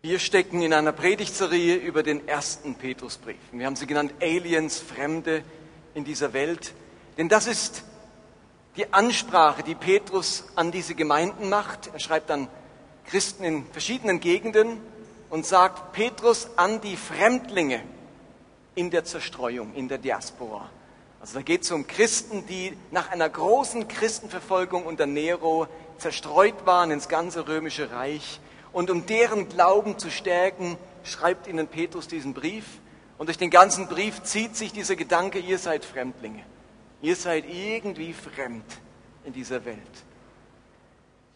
Wir stecken in einer Predigtserie über den ersten Petrusbrief. Wir haben sie genannt Aliens, Fremde in dieser Welt. Denn das ist die Ansprache, die Petrus an diese Gemeinden macht. Er schreibt an Christen in verschiedenen Gegenden und sagt Petrus an die Fremdlinge in der Zerstreuung, in der Diaspora. Also da geht es um Christen, die nach einer großen Christenverfolgung unter Nero zerstreut waren ins ganze römische Reich. Und um deren Glauben zu stärken, schreibt ihnen Petrus diesen Brief. Und durch den ganzen Brief zieht sich dieser Gedanke, ihr seid Fremdlinge. Ihr seid irgendwie fremd in dieser Welt.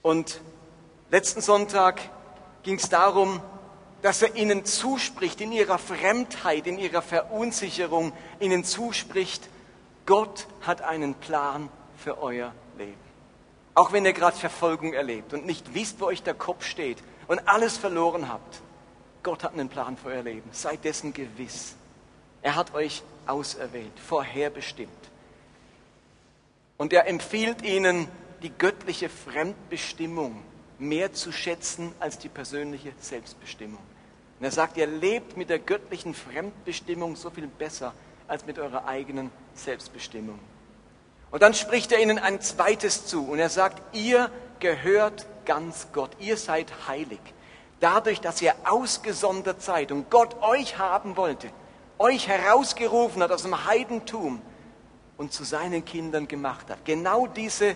Und letzten Sonntag ging es darum, dass er ihnen zuspricht, in ihrer Fremdheit, in ihrer Verunsicherung, ihnen zuspricht, Gott hat einen Plan für euer Leben. Auch wenn ihr gerade Verfolgung erlebt und nicht wisst, wo euch der Kopf steht und alles verloren habt, Gott hat einen Plan für euer Leben. Seid dessen gewiss. Er hat euch auserwählt, vorherbestimmt. Und er empfiehlt ihnen, die göttliche Fremdbestimmung mehr zu schätzen als die persönliche Selbstbestimmung. Und er sagt, ihr lebt mit der göttlichen Fremdbestimmung so viel besser als mit eurer eigenen Selbstbestimmung. Und dann spricht er ihnen ein zweites zu und er sagt, ihr gehört ganz Gott, ihr seid heilig. Dadurch, dass ihr ausgesondert seid und Gott euch haben wollte, euch herausgerufen hat aus dem Heidentum und zu seinen Kindern gemacht hat. Genau dieses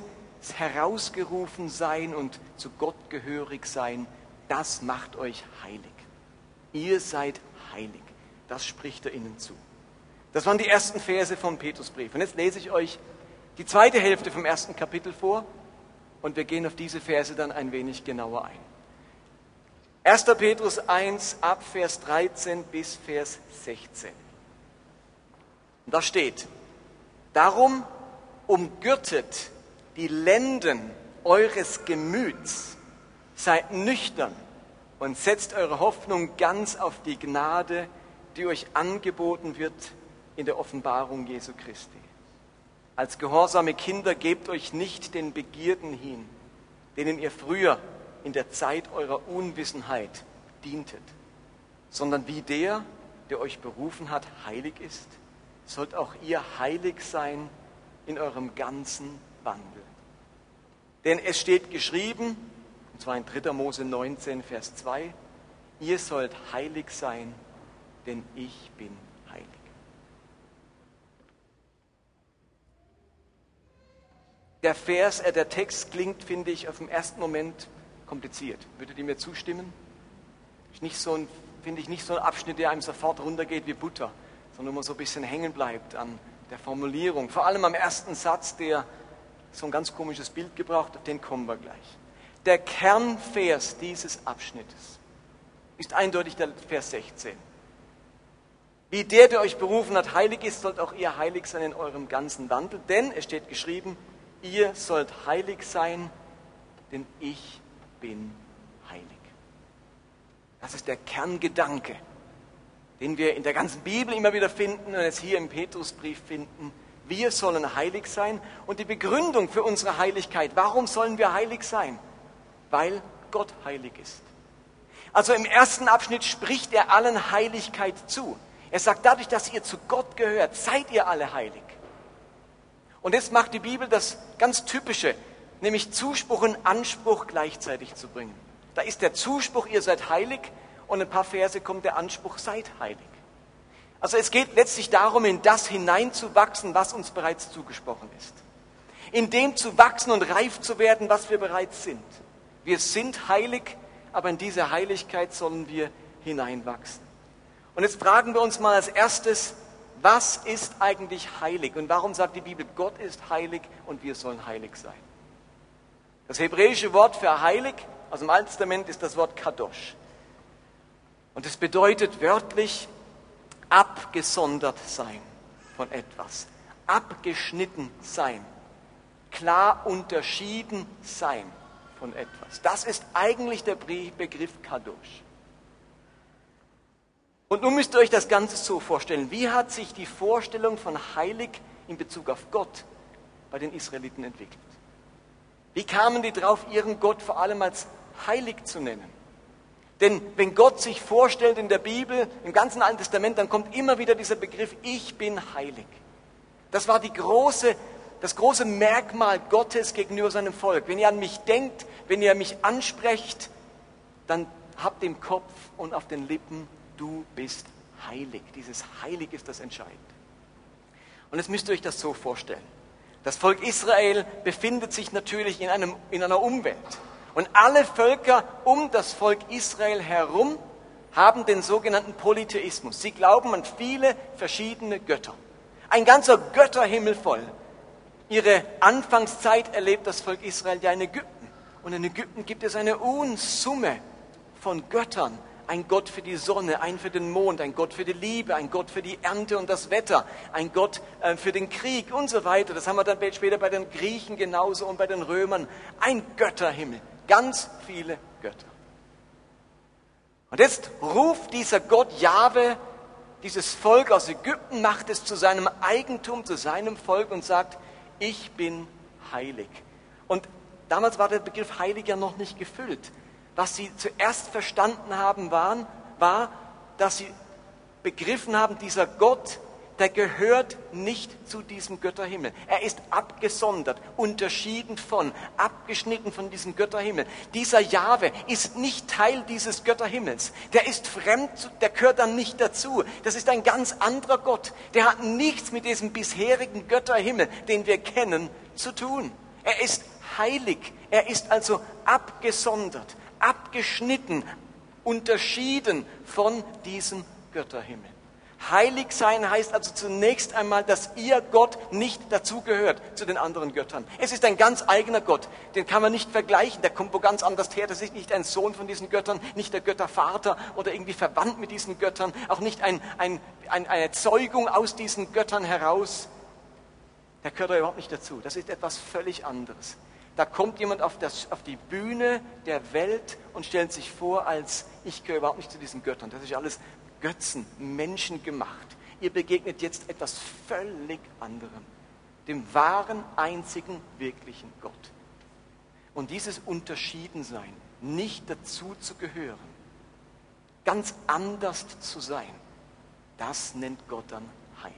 herausgerufen sein und zu Gott gehörig sein, das macht euch heilig. Ihr seid heilig. Das spricht er ihnen zu. Das waren die ersten Verse vom Petrusbrief. Und jetzt lese ich euch die zweite Hälfte vom ersten Kapitel vor und wir gehen auf diese Verse dann ein wenig genauer ein. 1. Petrus 1 ab Vers 13 bis Vers 16. Und da steht, darum umgürtet die Lenden eures Gemüts, seid nüchtern und setzt eure Hoffnung ganz auf die Gnade, die euch angeboten wird in der Offenbarung Jesu Christi. Als gehorsame Kinder gebt euch nicht den Begierden hin, denen ihr früher in der Zeit eurer Unwissenheit dientet, sondern wie der, der euch berufen hat, heilig ist, sollt auch ihr heilig sein in eurem ganzen Wandel. Denn es steht geschrieben, und zwar in 3. Mose 19, Vers 2, ihr sollt heilig sein, denn ich bin heilig. Der Vers, äh, der Text klingt, finde ich, auf den ersten Moment kompliziert. Würdet ihr mir zustimmen? Ist nicht so ein, finde ich nicht so ein Abschnitt, der einem sofort runtergeht wie Butter sondern man so ein bisschen hängen bleibt an der Formulierung. Vor allem am ersten Satz, der so ein ganz komisches Bild gebraucht, auf den kommen wir gleich. Der Kernvers dieses Abschnittes ist eindeutig der Vers 16. Wie der, der euch berufen hat, heilig ist, sollt auch ihr heilig sein in eurem ganzen Wandel. Denn es steht geschrieben, ihr sollt heilig sein, denn ich bin heilig. Das ist der Kerngedanke den wir in der ganzen Bibel immer wieder finden und jetzt hier im Petrusbrief finden. Wir sollen heilig sein und die Begründung für unsere Heiligkeit, warum sollen wir heilig sein? Weil Gott heilig ist. Also im ersten Abschnitt spricht er allen Heiligkeit zu. Er sagt, dadurch, dass ihr zu Gott gehört, seid ihr alle heilig. Und jetzt macht die Bibel das ganz Typische, nämlich Zuspruch und Anspruch gleichzeitig zu bringen. Da ist der Zuspruch, ihr seid heilig, und ein paar Verse kommt der Anspruch, seid heilig. Also es geht letztlich darum, in das hineinzuwachsen, was uns bereits zugesprochen ist. In dem zu wachsen und reif zu werden, was wir bereits sind. Wir sind heilig, aber in diese Heiligkeit sollen wir hineinwachsen. Und jetzt fragen wir uns mal als erstes, was ist eigentlich heilig? Und warum sagt die Bibel, Gott ist heilig und wir sollen heilig sein? Das hebräische Wort für heilig aus dem Alten Testament ist das Wort Kadosh. Und es bedeutet wörtlich abgesondert sein von etwas, abgeschnitten sein, klar unterschieden sein von etwas. Das ist eigentlich der Begriff Kadosh. Und nun müsst ihr euch das Ganze so vorstellen. Wie hat sich die Vorstellung von heilig in Bezug auf Gott bei den Israeliten entwickelt? Wie kamen die drauf, ihren Gott vor allem als heilig zu nennen? Denn wenn Gott sich vorstellt in der Bibel, im ganzen Alten Testament, dann kommt immer wieder dieser Begriff, ich bin heilig. Das war die große, das große Merkmal Gottes gegenüber seinem Volk. Wenn ihr an mich denkt, wenn ihr mich ansprecht, dann habt im Kopf und auf den Lippen, du bist heilig. Dieses Heilig ist das Entscheidende. Und jetzt müsst ihr euch das so vorstellen. Das Volk Israel befindet sich natürlich in, einem, in einer Umwelt. Und alle Völker um das Volk Israel herum haben den sogenannten Polytheismus. Sie glauben an viele verschiedene Götter. Ein ganzer Götterhimmel voll. Ihre Anfangszeit erlebt das Volk Israel ja in Ägypten. Und in Ägypten gibt es eine Unsumme von Göttern, ein Gott für die Sonne, ein für den Mond, ein Gott für die Liebe, ein Gott für die Ernte und das Wetter, ein Gott äh, für den Krieg und so weiter. Das haben wir dann später bei den Griechen genauso und bei den Römern. Ein Götterhimmel, ganz viele Götter. Und jetzt ruft dieser Gott Jahwe dieses Volk aus Ägypten, macht es zu seinem Eigentum, zu seinem Volk und sagt, ich bin heilig. Und damals war der Begriff heilig ja noch nicht gefüllt was sie zuerst verstanden haben, waren, war, dass sie begriffen haben, dieser Gott, der gehört nicht zu diesem Götterhimmel. Er ist abgesondert, unterschieden von, abgeschnitten von diesem Götterhimmel. Dieser Jahwe ist nicht Teil dieses Götterhimmels. Der ist fremd, der gehört dann nicht dazu. Das ist ein ganz anderer Gott. Der hat nichts mit diesem bisherigen Götterhimmel, den wir kennen, zu tun. Er ist heilig. Er ist also abgesondert abgeschnitten, unterschieden von diesem Götterhimmel. Heilig sein heißt also zunächst einmal, dass ihr Gott nicht dazugehört zu den anderen Göttern. Es ist ein ganz eigener Gott, den kann man nicht vergleichen, der kommt wo ganz anders her. Das ist nicht ein Sohn von diesen Göttern, nicht der Göttervater oder irgendwie verwandt mit diesen Göttern, auch nicht ein, ein, ein, eine Zeugung aus diesen Göttern heraus. Der gehört da überhaupt nicht dazu. Das ist etwas völlig anderes. Da kommt jemand auf, das, auf die Bühne der Welt und stellt sich vor, als ich gehöre überhaupt nicht zu diesen Göttern. Das ist alles Götzen, Menschen gemacht. Ihr begegnet jetzt etwas völlig anderem, dem wahren, einzigen, wirklichen Gott. Und dieses Unterschiedensein, nicht dazu zu gehören, ganz anders zu sein, das nennt Gott dann heilig.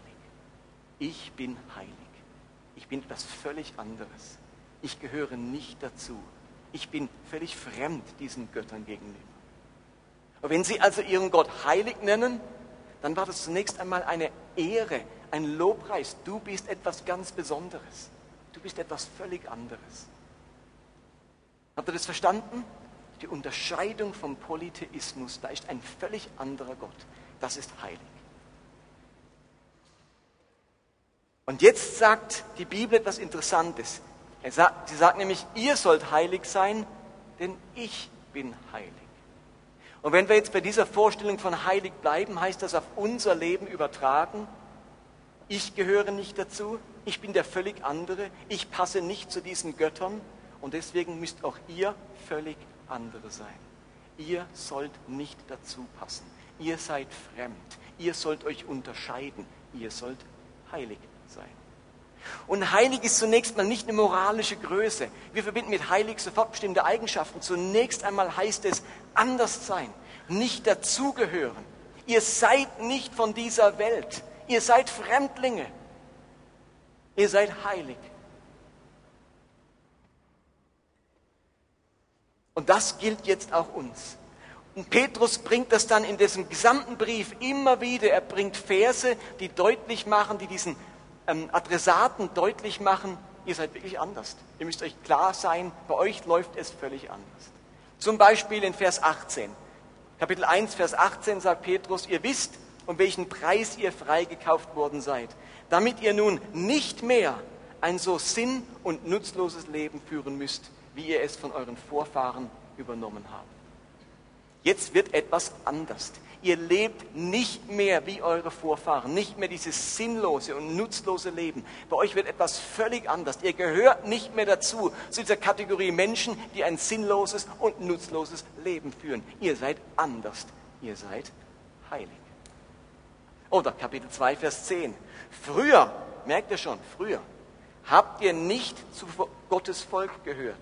Ich bin heilig. Ich bin etwas völlig anderes ich gehöre nicht dazu. Ich bin völlig fremd diesen Göttern gegenüber. Und wenn Sie also Ihren Gott heilig nennen, dann war das zunächst einmal eine Ehre, ein Lobpreis. Du bist etwas ganz Besonderes. Du bist etwas völlig anderes. Habt ihr das verstanden? Die Unterscheidung vom Polytheismus, da ist ein völlig anderer Gott. Das ist heilig. Und jetzt sagt die Bibel etwas Interessantes. Sagt, sie sagt nämlich, ihr sollt heilig sein, denn ich bin heilig. Und wenn wir jetzt bei dieser Vorstellung von heilig bleiben, heißt das auf unser Leben übertragen, ich gehöre nicht dazu, ich bin der völlig andere, ich passe nicht zu diesen Göttern und deswegen müsst auch ihr völlig andere sein. Ihr sollt nicht dazu passen, ihr seid fremd, ihr sollt euch unterscheiden, ihr sollt heilig sein. Und heilig ist zunächst mal nicht eine moralische Größe. Wir verbinden mit heilig sofort bestimmte Eigenschaften. Zunächst einmal heißt es anders sein, nicht dazugehören. Ihr seid nicht von dieser Welt. Ihr seid Fremdlinge. Ihr seid heilig. Und das gilt jetzt auch uns. Und Petrus bringt das dann in diesem gesamten Brief immer wieder. Er bringt Verse, die deutlich machen, die diesen ähm, Adressaten deutlich machen, ihr seid wirklich anders. Ihr müsst euch klar sein, bei euch läuft es völlig anders. Zum Beispiel in Vers 18. Kapitel 1, Vers 18 sagt Petrus, ihr wisst, um welchen Preis ihr freigekauft worden seid, damit ihr nun nicht mehr ein so sinn- und nutzloses Leben führen müsst, wie ihr es von euren Vorfahren übernommen habt. Jetzt wird etwas anders. Ihr lebt nicht mehr wie eure Vorfahren, nicht mehr dieses sinnlose und nutzlose Leben. Bei euch wird etwas völlig anders. Ihr gehört nicht mehr dazu, zu dieser Kategorie Menschen, die ein sinnloses und nutzloses Leben führen. Ihr seid anders. Ihr seid heilig. Oder Kapitel 2, Vers 10. Früher, merkt ihr schon, früher habt ihr nicht zu Gottes Volk gehört.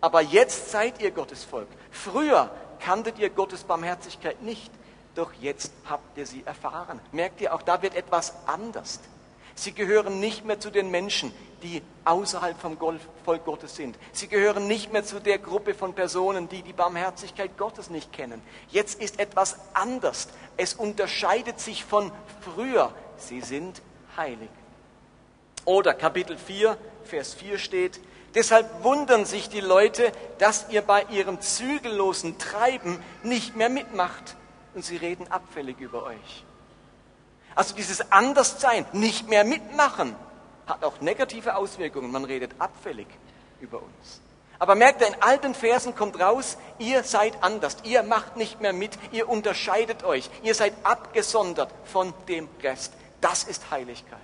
Aber jetzt seid ihr Gottes Volk. Früher kanntet ihr Gottes Barmherzigkeit nicht, doch jetzt habt ihr sie erfahren. Merkt ihr, auch da wird etwas anders. Sie gehören nicht mehr zu den Menschen, die außerhalb vom Volk Gottes sind. Sie gehören nicht mehr zu der Gruppe von Personen, die die Barmherzigkeit Gottes nicht kennen. Jetzt ist etwas anders. Es unterscheidet sich von früher. Sie sind heilig. Oder Kapitel 4, Vers 4 steht, Deshalb wundern sich die Leute, dass ihr bei ihrem zügellosen Treiben nicht mehr mitmacht. Und sie reden abfällig über euch. Also dieses Anderssein, nicht mehr mitmachen, hat auch negative Auswirkungen. Man redet abfällig über uns. Aber merkt ihr, in all den Versen kommt raus, ihr seid anders, ihr macht nicht mehr mit, ihr unterscheidet euch, ihr seid abgesondert von dem Rest. Das ist Heiligkeit.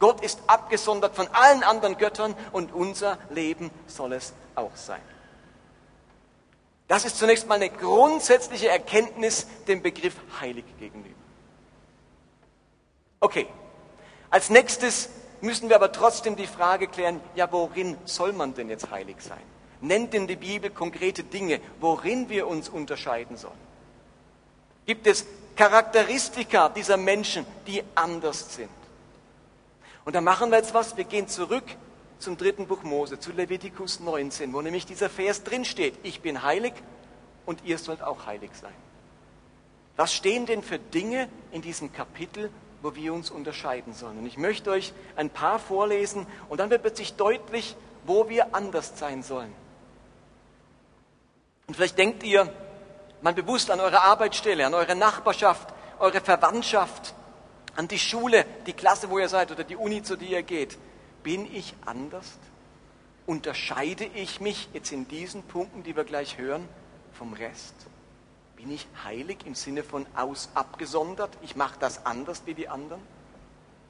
Gott ist abgesondert von allen anderen Göttern und unser Leben soll es auch sein. Das ist zunächst mal eine grundsätzliche Erkenntnis dem Begriff heilig gegenüber. Okay, als nächstes müssen wir aber trotzdem die Frage klären, ja, worin soll man denn jetzt heilig sein? Nennt denn die Bibel konkrete Dinge, worin wir uns unterscheiden sollen? Gibt es Charakteristika dieser Menschen, die anders sind? Und da machen wir jetzt was, wir gehen zurück zum dritten Buch Mose, zu Levitikus 19, wo nämlich dieser Vers drin steht, ich bin heilig und ihr sollt auch heilig sein. Was stehen denn für Dinge in diesem Kapitel, wo wir uns unterscheiden sollen? Und ich möchte euch ein paar vorlesen und dann wird plötzlich deutlich, wo wir anders sein sollen. Und vielleicht denkt ihr mal bewusst an eure Arbeitsstelle, an eure Nachbarschaft, eure Verwandtschaft, an die Schule, die Klasse, wo ihr seid oder die Uni, zu der ihr geht. Bin ich anders? Unterscheide ich mich jetzt in diesen Punkten, die wir gleich hören, vom Rest? Bin ich heilig im Sinne von aus abgesondert? Ich mache das anders wie die anderen?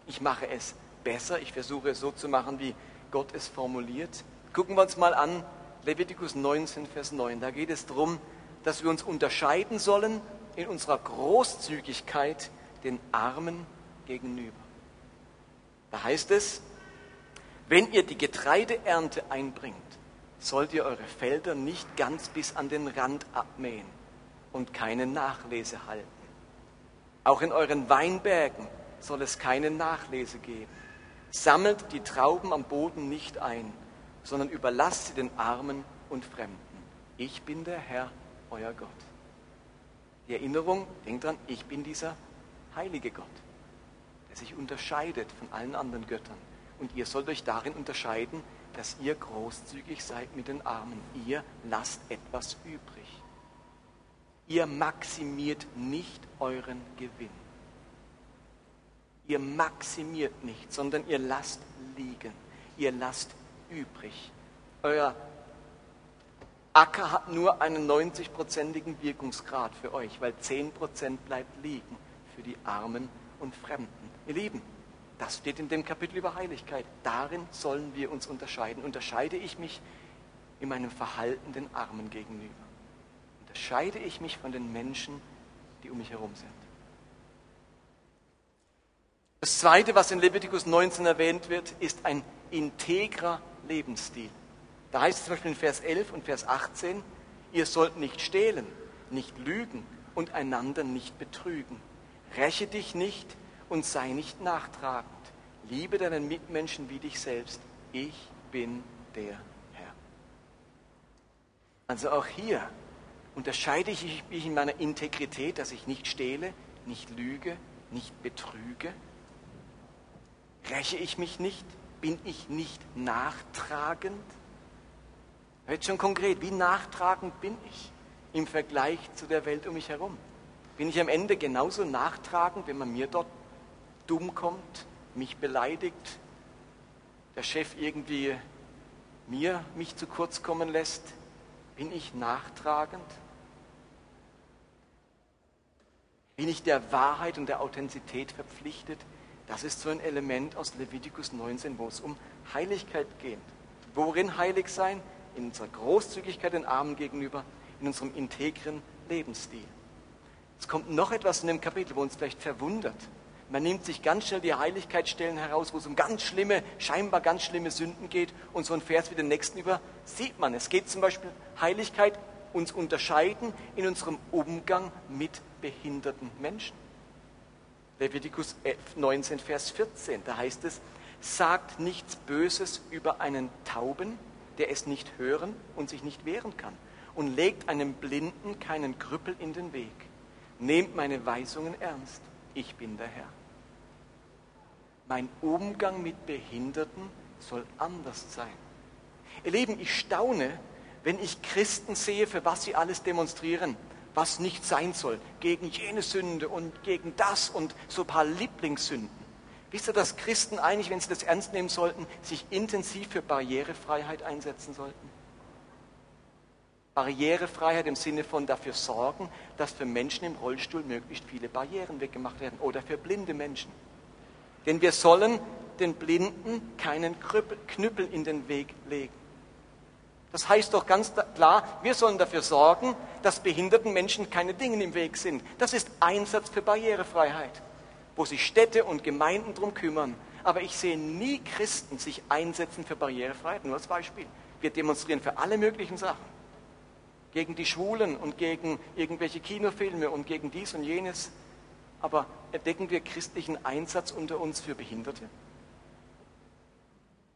Ich mache es besser, ich versuche es so zu machen, wie Gott es formuliert. Gucken wir uns mal an, Levitikus 19, Vers 9. Da geht es darum, dass wir uns unterscheiden sollen in unserer Großzügigkeit den Armen gegenüber. Da heißt es, wenn ihr die Getreideernte einbringt, sollt ihr eure Felder nicht ganz bis an den Rand abmähen und keine Nachlese halten. Auch in euren Weinbergen soll es keine Nachlese geben. Sammelt die Trauben am Boden nicht ein, sondern überlasst sie den Armen und Fremden. Ich bin der Herr, euer Gott. Die Erinnerung, denkt dran, ich bin dieser heilige Gott, der sich unterscheidet von allen anderen Göttern. Und ihr sollt euch darin unterscheiden, dass ihr großzügig seid mit den Armen. Ihr lasst etwas übrig. Ihr maximiert nicht euren Gewinn. Ihr maximiert nicht, sondern ihr lasst liegen. Ihr lasst übrig. Euer Acker hat nur einen 90-prozentigen Wirkungsgrad für euch, weil 10 Prozent bleibt liegen für die Armen und Fremden. Ihr Lieben, das steht in dem Kapitel über Heiligkeit. Darin sollen wir uns unterscheiden. Unterscheide ich mich in meinem Verhalten den Armen gegenüber? Unterscheide ich mich von den Menschen, die um mich herum sind? Das Zweite, was in Leviticus 19 erwähnt wird, ist ein integrer Lebensstil. Da heißt es zum Beispiel in Vers 11 und Vers 18, ihr sollt nicht stehlen, nicht lügen und einander nicht betrügen. Räche dich nicht und sei nicht nachtragend. Liebe deinen Mitmenschen wie dich selbst. Ich bin der Herr. Also auch hier unterscheide ich mich in meiner Integrität, dass ich nicht stehle, nicht lüge, nicht betrüge. Räche ich mich nicht? Bin ich nicht nachtragend? Wird schon konkret, wie nachtragend bin ich im Vergleich zu der Welt um mich herum? Bin ich am Ende genauso nachtragend, wenn man mir dort dumm kommt, mich beleidigt, der Chef irgendwie mir mich zu kurz kommen lässt? Bin ich nachtragend? Bin ich der Wahrheit und der Authentizität verpflichtet? Das ist so ein Element aus Levitikus 19, wo es um Heiligkeit geht. Worin heilig sein? In unserer Großzügigkeit den Armen gegenüber, in unserem integren Lebensstil. Es kommt noch etwas in dem Kapitel, wo uns vielleicht verwundert. Man nimmt sich ganz schnell die Heiligkeitsstellen heraus, wo es um ganz schlimme, scheinbar ganz schlimme Sünden geht und so ein Vers wie den nächsten über sieht man. Es geht zum Beispiel Heiligkeit uns unterscheiden in unserem Umgang mit behinderten Menschen. Levitikus 19, Vers 14, da heißt es, sagt nichts Böses über einen Tauben, der es nicht hören und sich nicht wehren kann, und legt einem Blinden keinen Krüppel in den Weg. Nehmt meine Weisungen ernst, ich bin der Herr. Mein Umgang mit Behinderten soll anders sein. Ihr Lieben, ich staune, wenn ich Christen sehe, für was sie alles demonstrieren, was nicht sein soll, gegen jene Sünde und gegen das und so ein paar Lieblingssünden. Wisst ihr, dass Christen eigentlich, wenn sie das ernst nehmen sollten, sich intensiv für Barrierefreiheit einsetzen sollten? Barrierefreiheit im Sinne von dafür sorgen, dass für Menschen im Rollstuhl möglichst viele Barrieren weggemacht werden oder für blinde Menschen. Denn wir sollen den Blinden keinen Knüppel in den Weg legen. Das heißt doch ganz klar, wir sollen dafür sorgen, dass behinderten Menschen keine Dinge im Weg sind. Das ist Einsatz für Barrierefreiheit, wo sich Städte und Gemeinden darum kümmern. Aber ich sehe nie Christen sich einsetzen für Barrierefreiheit. Nur als Beispiel. Wir demonstrieren für alle möglichen Sachen. Gegen die Schwulen und gegen irgendwelche Kinofilme und gegen dies und jenes. Aber entdecken wir christlichen Einsatz unter uns für Behinderte?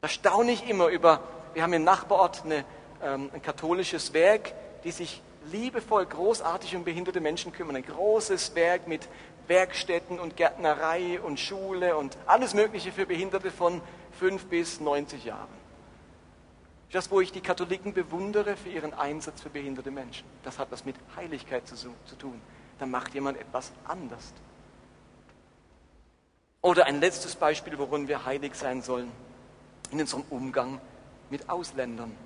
Da staune ich immer über, wir haben im Nachbarort eine ähm, ein katholisches Werk, die sich liebevoll, großartig um behinderte Menschen kümmern. Ein großes Werk mit Werkstätten und Gärtnerei und Schule und alles Mögliche für Behinderte von fünf bis 90 Jahren. Das, wo ich die Katholiken bewundere für ihren Einsatz für behinderte Menschen. Das hat was mit Heiligkeit zu, zu tun. Da macht jemand etwas anders. Oder ein letztes Beispiel, worin wir heilig sein sollen, in unserem Umgang mit Ausländern.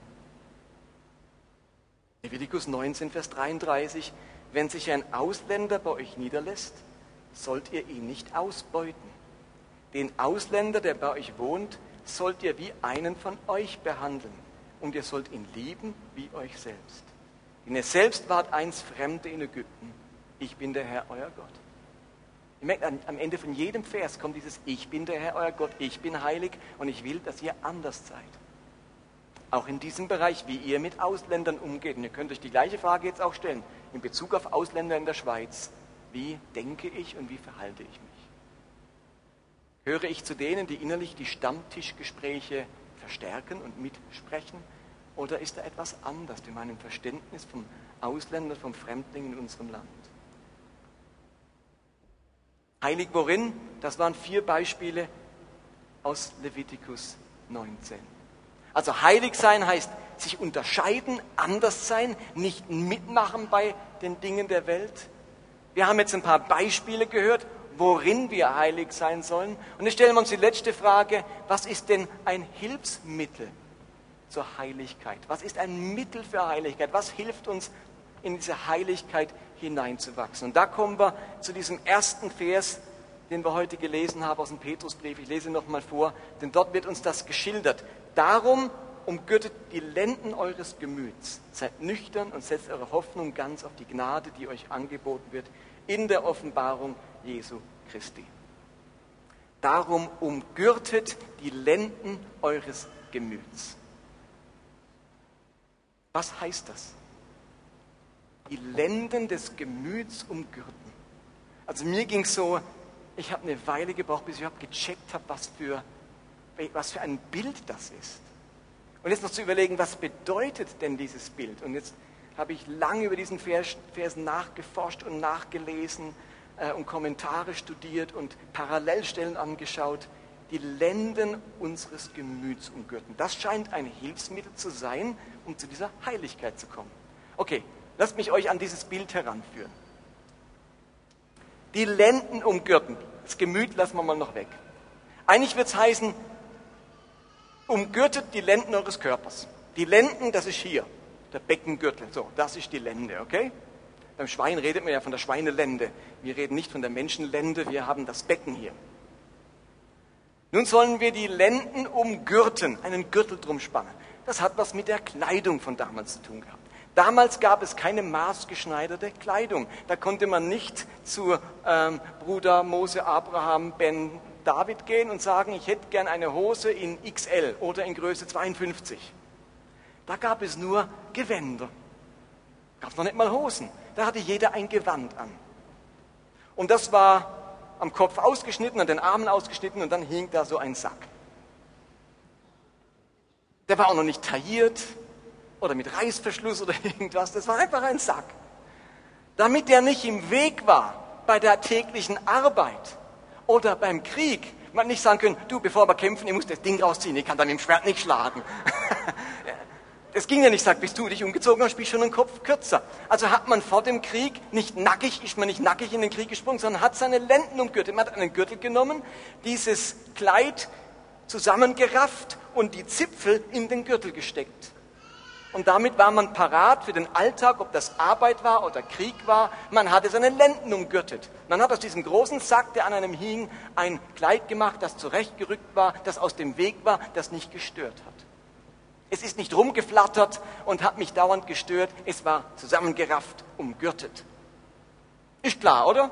Leviticus 19, Vers 33, wenn sich ein Ausländer bei euch niederlässt, sollt ihr ihn nicht ausbeuten. Den Ausländer, der bei euch wohnt, sollt ihr wie einen von euch behandeln und ihr sollt ihn lieben wie euch selbst. Denn ihr selbst wart einst Fremde in Ägypten. Ich bin der Herr, euer Gott. Ihr merkt, am Ende von jedem Vers kommt dieses Ich bin der Herr, euer Gott, ich bin heilig und ich will, dass ihr anders seid auch in diesem Bereich, wie ihr mit Ausländern umgeht. Und ihr könnt euch die gleiche Frage jetzt auch stellen, in Bezug auf Ausländer in der Schweiz. Wie denke ich und wie verhalte ich mich? Höre ich zu denen, die innerlich die Stammtischgespräche verstärken und mitsprechen? Oder ist da etwas anders in meinem Verständnis vom Ausländer, vom Fremdling in unserem Land? Heilig worin? Das waren vier Beispiele aus Levitikus 19. Also heilig sein heißt sich unterscheiden, anders sein, nicht mitmachen bei den Dingen der Welt. Wir haben jetzt ein paar Beispiele gehört, worin wir heilig sein sollen. Und jetzt stellen wir uns die letzte Frage, was ist denn ein Hilfsmittel zur Heiligkeit? Was ist ein Mittel für Heiligkeit? Was hilft uns in diese Heiligkeit hineinzuwachsen? Und da kommen wir zu diesem ersten Vers, den wir heute gelesen haben aus dem Petrusbrief. Ich lese nochmal vor, denn dort wird uns das geschildert. Darum umgürtet die Lenden eures Gemüts, seid nüchtern und setzt eure Hoffnung ganz auf die Gnade, die euch angeboten wird in der Offenbarung Jesu Christi. Darum umgürtet die Lenden eures Gemüts. Was heißt das? Die Lenden des Gemüts umgürten. Also mir ging es so, ich habe eine Weile gebraucht, bis ich überhaupt gecheckt habe, was für was für ein Bild das ist. Und jetzt noch zu überlegen, was bedeutet denn dieses Bild? Und jetzt habe ich lange über diesen Vers, nachgeforscht und nachgelesen und Kommentare studiert und Parallelstellen angeschaut. Die Lenden unseres Gemüts umgürten. Das scheint ein Hilfsmittel zu sein, um zu dieser Heiligkeit zu kommen. Okay, lasst mich euch an dieses Bild heranführen. Die Lenden umgürten. Das Gemüt lassen wir mal noch weg. Eigentlich wird es heißen, umgürtet die Lenden eures Körpers. Die Lenden, das ist hier, der Beckengürtel. So, das ist die Lende, okay? Beim Schwein redet man ja von der Schweinelende. Wir reden nicht von der Menschenlende, wir haben das Becken hier. Nun sollen wir die Lenden umgürten, einen Gürtel drum spannen. Das hat was mit der Kleidung von damals zu tun gehabt. Damals gab es keine maßgeschneiderte Kleidung. Da konnte man nicht zu ähm, Bruder Mose Abraham Ben David gehen und sagen, ich hätte gern eine Hose in XL oder in Größe 52. Da gab es nur Gewänder. Gab es noch nicht mal Hosen. Da hatte jeder ein Gewand an. Und das war am Kopf ausgeschnitten, an den Armen ausgeschnitten und dann hing da so ein Sack. Der war auch noch nicht tailliert oder mit Reißverschluss oder irgendwas. Das war einfach ein Sack. Damit der nicht im Weg war bei der täglichen Arbeit oder beim Krieg. Man nicht sagen können, du, bevor wir kämpfen, ich muss das Ding rausziehen, ich kann dann dem Schwert nicht schlagen. Es ging ja nicht, sagt, bist du dich umgezogen hast, spielst schon einen Kopf kürzer. Also hat man vor dem Krieg nicht nackig, ist man nicht nackig in den Krieg gesprungen, sondern hat seine Lenden umgürtet. Man hat einen Gürtel genommen, dieses Kleid zusammengerafft und die Zipfel in den Gürtel gesteckt. Und damit war man parat für den Alltag, ob das Arbeit war oder Krieg war. Man hatte seine Lenden umgürtet. Man hat aus diesem großen Sack, der an einem hing, ein Kleid gemacht, das zurechtgerückt war, das aus dem Weg war, das nicht gestört hat. Es ist nicht rumgeflattert und hat mich dauernd gestört. Es war zusammengerafft, umgürtet. Ist klar, oder?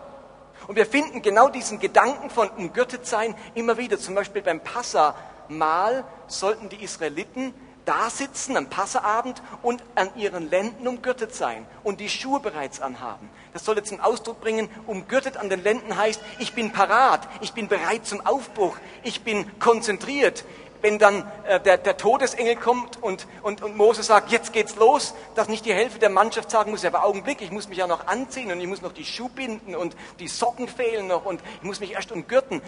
Und wir finden genau diesen Gedanken von umgürtet sein immer wieder. Zum Beispiel beim Passamal sollten die Israeliten da sitzen am Passaabend und an ihren Lenden umgürtet sein und die Schuhe bereits anhaben. Das soll jetzt zum Ausdruck bringen, umgürtet an den Lenden heißt, ich bin parat, ich bin bereit zum Aufbruch, ich bin konzentriert, wenn dann äh, der, der, Todesengel kommt und, und, und Mose sagt, jetzt geht's los, dass nicht die Hälfte der Mannschaft sagen muss, ja, aber Augenblick, ich muss mich ja noch anziehen und ich muss noch die Schuhe binden und die Socken fehlen noch und ich muss mich erst umgürten.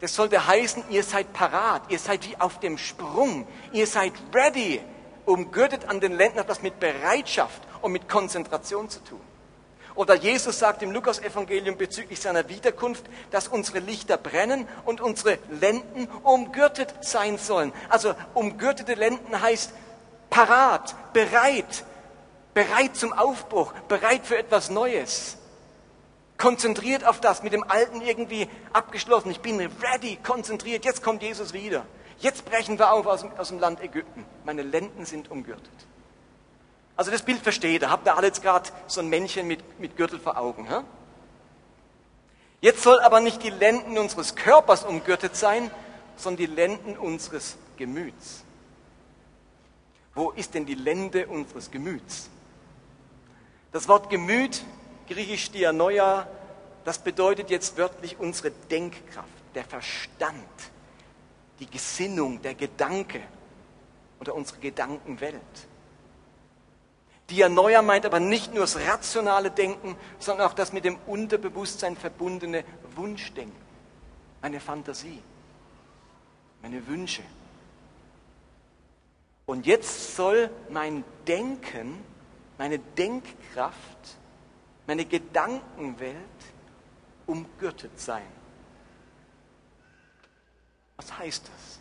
Das sollte heißen, ihr seid parat, ihr seid wie auf dem Sprung, ihr seid ready. Umgürtet an den Lenden hat das mit Bereitschaft und mit Konzentration zu tun. Oder Jesus sagt im Lukas-Evangelium bezüglich seiner Wiederkunft, dass unsere Lichter brennen und unsere Lenden umgürtet sein sollen. Also umgürtete Lenden heißt parat, bereit, bereit zum Aufbruch, bereit für etwas Neues. Konzentriert auf das, mit dem Alten irgendwie abgeschlossen. Ich bin ready, konzentriert. Jetzt kommt Jesus wieder. Jetzt brechen wir auf aus dem, aus dem Land Ägypten. Meine Lenden sind umgürtet. Also das Bild versteht ihr. Habt ihr alle jetzt gerade so ein Männchen mit, mit Gürtel vor Augen? Hä? Jetzt soll aber nicht die Lenden unseres Körpers umgürtet sein, sondern die Lenden unseres Gemüts. Wo ist denn die Lende unseres Gemüts? Das Wort Gemüt, griechisch Dianoia, das bedeutet jetzt wörtlich unsere Denkkraft, der Verstand, die Gesinnung, der Gedanke oder unsere Gedankenwelt. Dianoia meint aber nicht nur das rationale Denken, sondern auch das mit dem Unterbewusstsein verbundene Wunschdenken, meine Fantasie, meine Wünsche. Und jetzt soll mein Denken, meine Denkkraft, meine Gedankenwelt umgürtet sein. Was heißt das?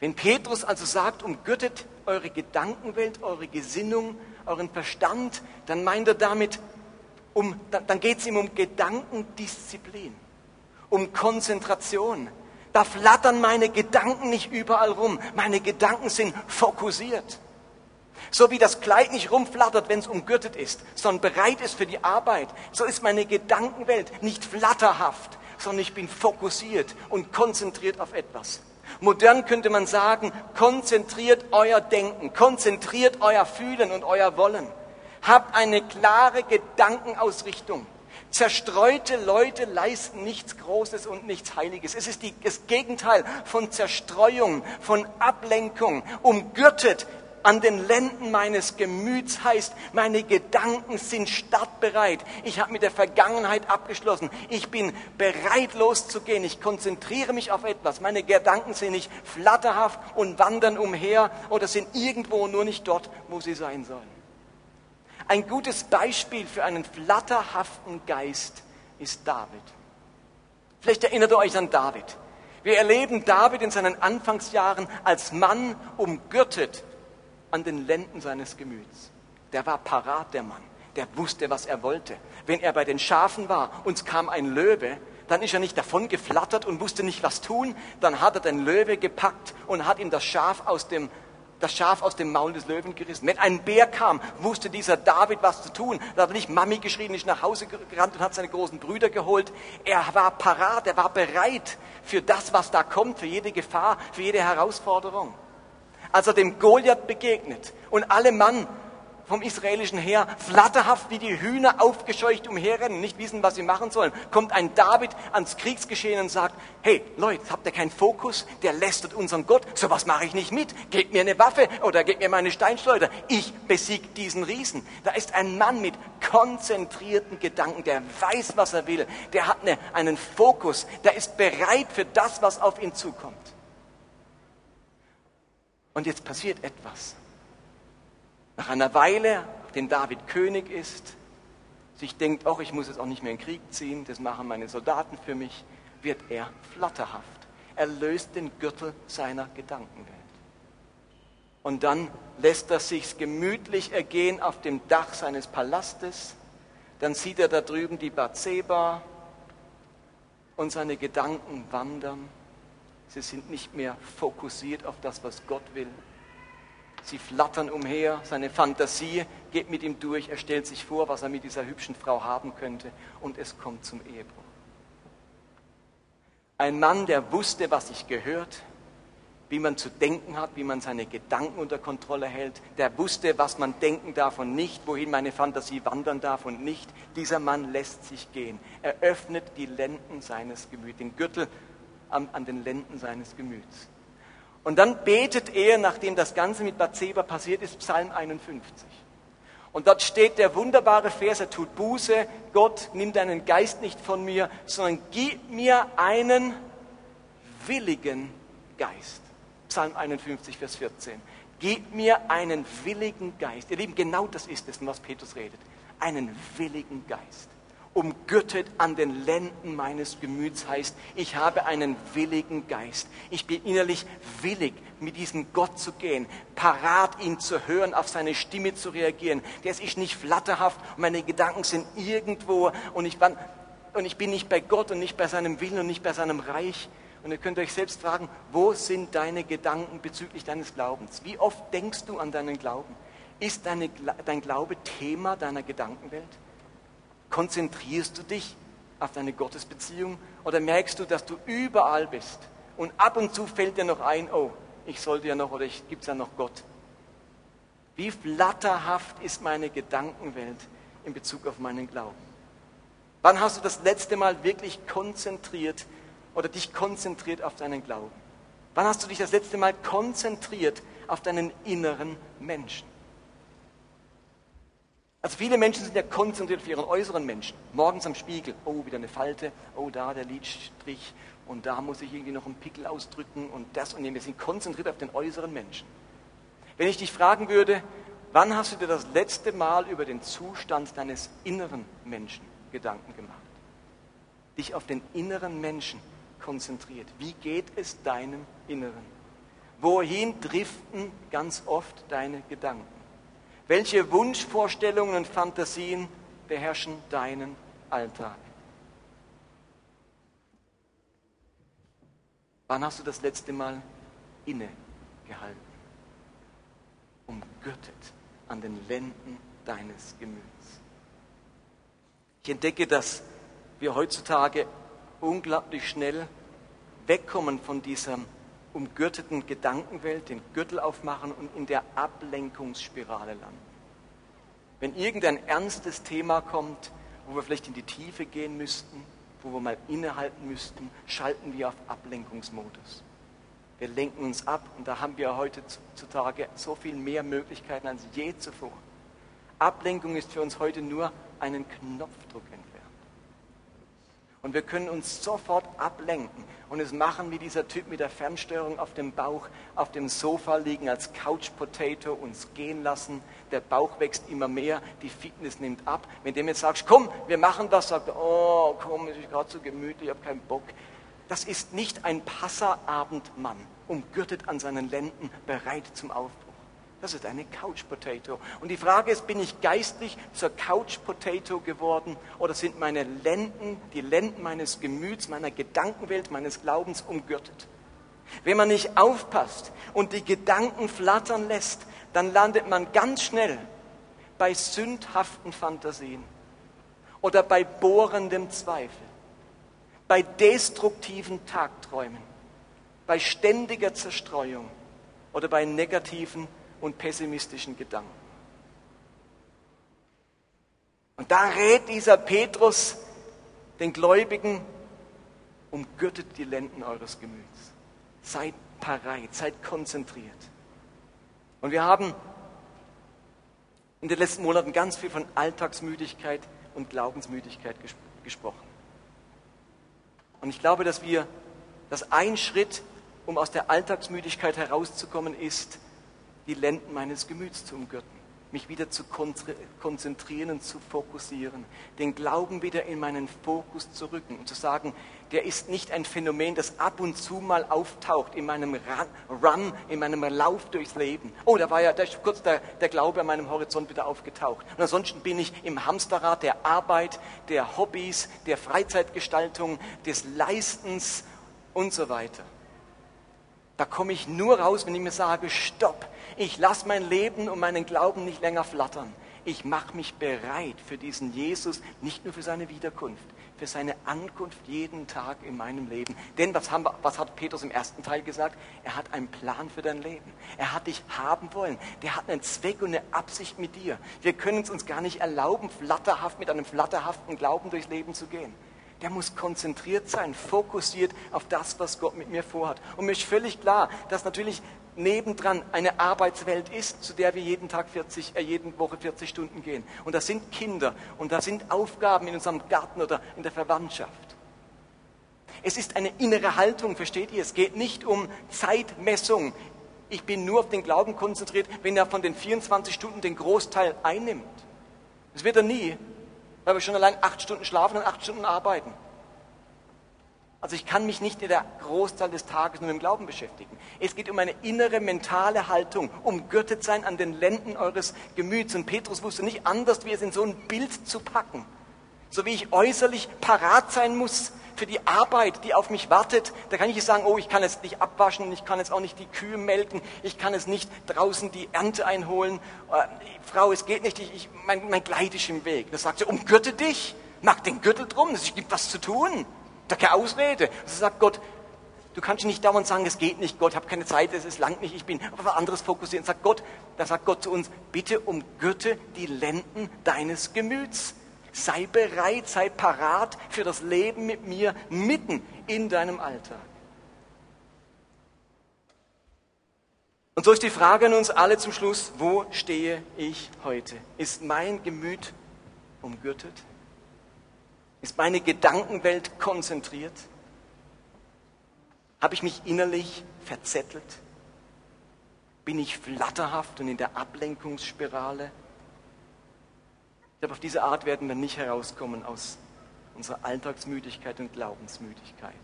Wenn Petrus also sagt, umgürtet eure Gedankenwelt, eure Gesinnung, euren Verstand, dann meint er damit, um, dann geht es ihm um Gedankendisziplin, um Konzentration. Da flattern meine Gedanken nicht überall rum. Meine Gedanken sind fokussiert. So wie das Kleid nicht rumflattert, wenn es umgürtet ist, sondern bereit ist für die Arbeit, so ist meine Gedankenwelt nicht flatterhaft, sondern ich bin fokussiert und konzentriert auf etwas. Modern könnte man sagen, konzentriert euer Denken, konzentriert euer Fühlen und euer Wollen. Habt eine klare Gedankenausrichtung. Zerstreute Leute leisten nichts Großes und nichts Heiliges. Es ist die, das Gegenteil von Zerstreuung, von Ablenkung. Umgürtet an den Lenden meines Gemüts heißt, meine Gedanken sind startbereit. Ich habe mit der Vergangenheit abgeschlossen. Ich bin bereit loszugehen. Ich konzentriere mich auf etwas. Meine Gedanken sind nicht flatterhaft und wandern umher oder sind irgendwo nur nicht dort, wo sie sein sollen. Ein gutes Beispiel für einen flatterhaften Geist ist David. Vielleicht erinnert ihr euch an David. Wir erleben David in seinen Anfangsjahren als Mann umgürtet an den Lenden seines Gemüts. Der war parat, der Mann. Der wusste, was er wollte. Wenn er bei den Schafen war und es kam ein Löwe, dann ist er nicht davon geflattert und wusste nicht, was tun. Dann hat er den Löwe gepackt und hat ihm das Schaf aus dem, das Schaf aus dem Maul des Löwen gerissen. Wenn ein Bär kam, wusste dieser David, was zu tun. Da hat er nicht Mami geschrien, nicht nach Hause gerannt und hat seine großen Brüder geholt. Er war parat, er war bereit für das, was da kommt, für jede Gefahr, für jede Herausforderung als er dem Goliath begegnet und alle Mann vom israelischen Heer flatterhaft wie die Hühner aufgescheucht umherrennen, nicht wissen, was sie machen sollen, kommt ein David ans Kriegsgeschehen und sagt, hey Leute, habt ihr keinen Fokus? Der lästert unseren Gott, sowas mache ich nicht mit. Gebt mir eine Waffe oder gebt mir meine Steinschleuder. Ich besieg diesen Riesen. Da ist ein Mann mit konzentrierten Gedanken, der weiß, was er will, der hat eine, einen Fokus, der ist bereit für das, was auf ihn zukommt. Und jetzt passiert etwas. Nach einer Weile, nachdem David König ist, sich denkt, auch ich muss jetzt auch nicht mehr in den Krieg ziehen, das machen meine Soldaten für mich, wird er flatterhaft. Er löst den Gürtel seiner Gedankenwelt. Und dann lässt er sich gemütlich ergehen auf dem Dach seines Palastes. Dann sieht er da drüben die Bathseba und seine Gedanken wandern. Sie sind nicht mehr fokussiert auf das, was Gott will, Sie flattern umher, seine Fantasie geht mit ihm durch, er stellt sich vor, was er mit dieser hübschen Frau haben könnte und es kommt zum Ehebruch. Ein Mann, der wusste, was sich gehört, wie man zu denken hat, wie man seine Gedanken unter Kontrolle hält, der wusste, was man denken darf und nicht, wohin meine Fantasie wandern darf und nicht. Dieser Mann lässt sich gehen. Er öffnet die Lenden seines Gemüts, den Gürtel an, an den Lenden seines Gemüts. Und dann betet er, nachdem das Ganze mit Bathseba passiert ist, Psalm 51. Und dort steht der wunderbare Vers, er tut Buße, Gott, nimm deinen Geist nicht von mir, sondern gib mir einen willigen Geist. Psalm 51, Vers 14. Gib mir einen willigen Geist. Ihr Lieben, genau das ist es, was Petrus redet. Einen willigen Geist umgürtet an den Lenden meines Gemüts heißt, ich habe einen willigen Geist. Ich bin innerlich willig, mit diesem Gott zu gehen, parat, ihn zu hören, auf seine Stimme zu reagieren. Der ist nicht flatterhaft meine Gedanken sind irgendwo und ich, bin, und ich bin nicht bei Gott und nicht bei seinem Willen und nicht bei seinem Reich. Und ihr könnt euch selbst fragen, wo sind deine Gedanken bezüglich deines Glaubens? Wie oft denkst du an deinen Glauben? Ist deine, dein Glaube Thema deiner Gedankenwelt? Konzentrierst du dich auf deine Gottesbeziehung oder merkst du, dass du überall bist und ab und zu fällt dir noch ein, oh, ich sollte ja noch oder gibt es ja noch Gott. Wie flatterhaft ist meine Gedankenwelt in Bezug auf meinen Glauben? Wann hast du das letzte Mal wirklich konzentriert oder dich konzentriert auf deinen Glauben? Wann hast du dich das letzte Mal konzentriert auf deinen inneren Menschen? Also viele Menschen sind ja konzentriert auf ihren äußeren Menschen. Morgens am Spiegel, oh, wieder eine Falte, oh, da der Lidstrich und da muss ich irgendwie noch einen Pickel ausdrücken und das und wir sind konzentriert auf den äußeren Menschen. Wenn ich dich fragen würde, wann hast du dir das letzte Mal über den Zustand deines inneren Menschen Gedanken gemacht? Dich auf den inneren Menschen konzentriert. Wie geht es deinem Inneren? Wohin driften ganz oft deine Gedanken? Welche Wunschvorstellungen und Fantasien beherrschen deinen Alltag? Wann hast du das letzte Mal innegehalten? Umgürtet an den Lenden deines Gemüts. Ich entdecke, dass wir heutzutage unglaublich schnell wegkommen von diesem umgürteten Gedankenwelt den Gürtel aufmachen und in der Ablenkungsspirale landen. Wenn irgendein ernstes Thema kommt, wo wir vielleicht in die Tiefe gehen müssten, wo wir mal innehalten müssten, schalten wir auf Ablenkungsmodus. Wir lenken uns ab und da haben wir heutzutage so viel mehr Möglichkeiten als je zuvor. Ablenkung ist für uns heute nur einen Knopfdruck entfernt. Und wir können uns sofort ablenken und es machen wie dieser Typ mit der Fernsteuerung auf dem Bauch, auf dem Sofa liegen als Couch Potato, uns gehen lassen. Der Bauch wächst immer mehr, die Fitness nimmt ab. Wenn dem jetzt sagst, komm, wir machen das, sagt er, oh, komm, es ist gerade so gemütlich, ich habe keinen Bock. Das ist nicht ein Passerabendmann, umgürtet an seinen Lenden, bereit zum Aufbruch. Das ist eine Couch Potato. Und die Frage ist, bin ich geistlich zur Couch Potato geworden oder sind meine Lenden, die Lenden meines Gemüts, meiner Gedankenwelt, meines Glaubens umgürtet? Wenn man nicht aufpasst und die Gedanken flattern lässt, dann landet man ganz schnell bei sündhaften Fantasien oder bei bohrendem Zweifel, bei destruktiven Tagträumen, bei ständiger Zerstreuung oder bei negativen und pessimistischen Gedanken. Und da rät dieser Petrus den Gläubigen, umgürtet die Lenden eures Gemüts. Seid bereit, seid konzentriert. Und wir haben in den letzten Monaten ganz viel von Alltagsmüdigkeit und Glaubensmüdigkeit ges gesprochen. Und ich glaube, dass wir, dass ein Schritt, um aus der Alltagsmüdigkeit herauszukommen, ist, die Lenden meines Gemüts zu umgürten mich wieder zu konzentrieren und zu fokussieren, den Glauben wieder in meinen Fokus zu rücken und zu sagen, der ist nicht ein Phänomen, das ab und zu mal auftaucht in meinem Run, in meinem Lauf durchs Leben. Oh, da war ja da ist kurz der, der Glaube an meinem Horizont wieder aufgetaucht. Und ansonsten bin ich im Hamsterrad der Arbeit, der Hobbys, der Freizeitgestaltung, des Leistens und so weiter. Da komme ich nur raus, wenn ich mir sage, stopp, ich lasse mein Leben und meinen Glauben nicht länger flattern. Ich mache mich bereit für diesen Jesus, nicht nur für seine Wiederkunft, für seine Ankunft jeden Tag in meinem Leben. Denn was, wir, was hat Petrus im ersten Teil gesagt? Er hat einen Plan für dein Leben. Er hat dich haben wollen. Der hat einen Zweck und eine Absicht mit dir. Wir können es uns gar nicht erlauben, flatterhaft mit einem flatterhaften Glauben durchs Leben zu gehen der muss konzentriert sein, fokussiert auf das, was Gott mit mir vorhat. Und mir ist völlig klar, dass natürlich nebendran eine Arbeitswelt ist, zu der wir jeden Tag 40, äh, jede Woche 40 Stunden gehen. Und da sind Kinder und da sind Aufgaben in unserem Garten oder in der Verwandtschaft. Es ist eine innere Haltung, versteht ihr? Es geht nicht um Zeitmessung. Ich bin nur auf den Glauben konzentriert, wenn er von den 24 Stunden den Großteil einnimmt. Das wird er nie, weil wir schon allein acht Stunden schlafen und acht Stunden arbeiten. Also ich kann mich nicht in der Großteil des Tages nur mit dem Glauben beschäftigen. Es geht um eine innere mentale Haltung, umgürtet sein an den Lenden eures Gemüts. Und Petrus wusste nicht anders, wie es in so ein Bild zu packen. So wie ich äußerlich parat sein muss für die Arbeit, die auf mich wartet, da kann ich nicht sagen, oh, ich kann jetzt nicht abwaschen, ich kann jetzt auch nicht die Kühe melken, ich kann jetzt nicht draußen die Ernte einholen. Äh, Frau, es geht nicht, ich, ich, mein, mein Kleid ist im Weg. Da sagt sie, umgürte dich, mach den Gürtel drum, es gibt was zu tun. Da keine Ausrede. Und so sagt Gott, du kannst nicht dauernd sagen, es geht nicht, Gott, ich habe keine Zeit, es ist lang nicht, ich bin auf was anderes fokussiert. Und sagt Gott, da sagt Gott zu uns, bitte umgürte die Lenden deines Gemüts. Sei bereit, sei parat für das Leben mit mir mitten in deinem Alltag. Und so ist die Frage an uns alle zum Schluss, wo stehe ich heute? Ist mein Gemüt umgürtet? Ist meine Gedankenwelt konzentriert? Habe ich mich innerlich verzettelt? Bin ich flatterhaft und in der Ablenkungsspirale? Ich glaube, auf diese Art werden wir nicht herauskommen aus unserer Alltagsmüdigkeit und Glaubensmüdigkeit.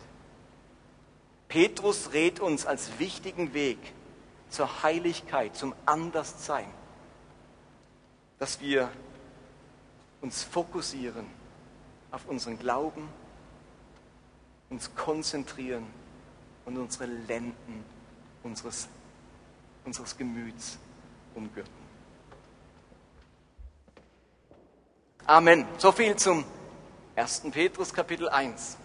Petrus rät uns als wichtigen Weg zur Heiligkeit, zum Anderssein, dass wir uns fokussieren auf unseren Glauben, uns konzentrieren und unsere Lenden unseres, unseres Gemüts umgürten. Amen. So viel zum 1. Petrus Kapitel 1.